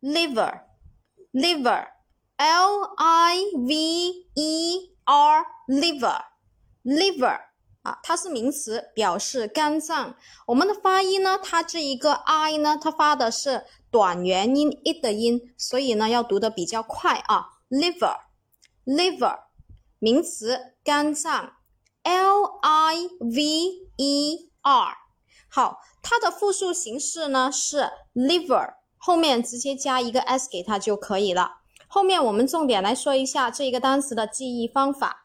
liver，liver，l i v e r，liver，liver 啊，它是名词，表示肝脏。我们的发音呢，它这一个 i 呢，它发的是短元音 i 的音，所以呢要读的比较快啊。liver，liver，名词，肝脏，l i v e r。好，它的复数形式呢是 liver，后面直接加一个 s 给它就可以了。后面我们重点来说一下这一个单词的记忆方法。